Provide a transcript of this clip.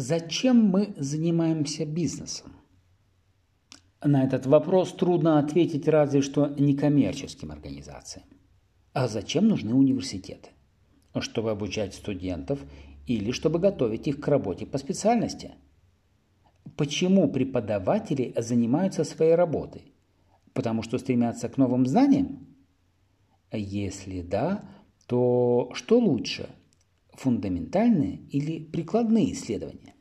Зачем мы занимаемся бизнесом? На этот вопрос трудно ответить разве что некоммерческим организациям. А зачем нужны университеты? Чтобы обучать студентов или чтобы готовить их к работе по специальности? Почему преподаватели занимаются своей работой? Потому что стремятся к новым знаниям? Если да, то что лучше – фундаментальные или прикладные исследования?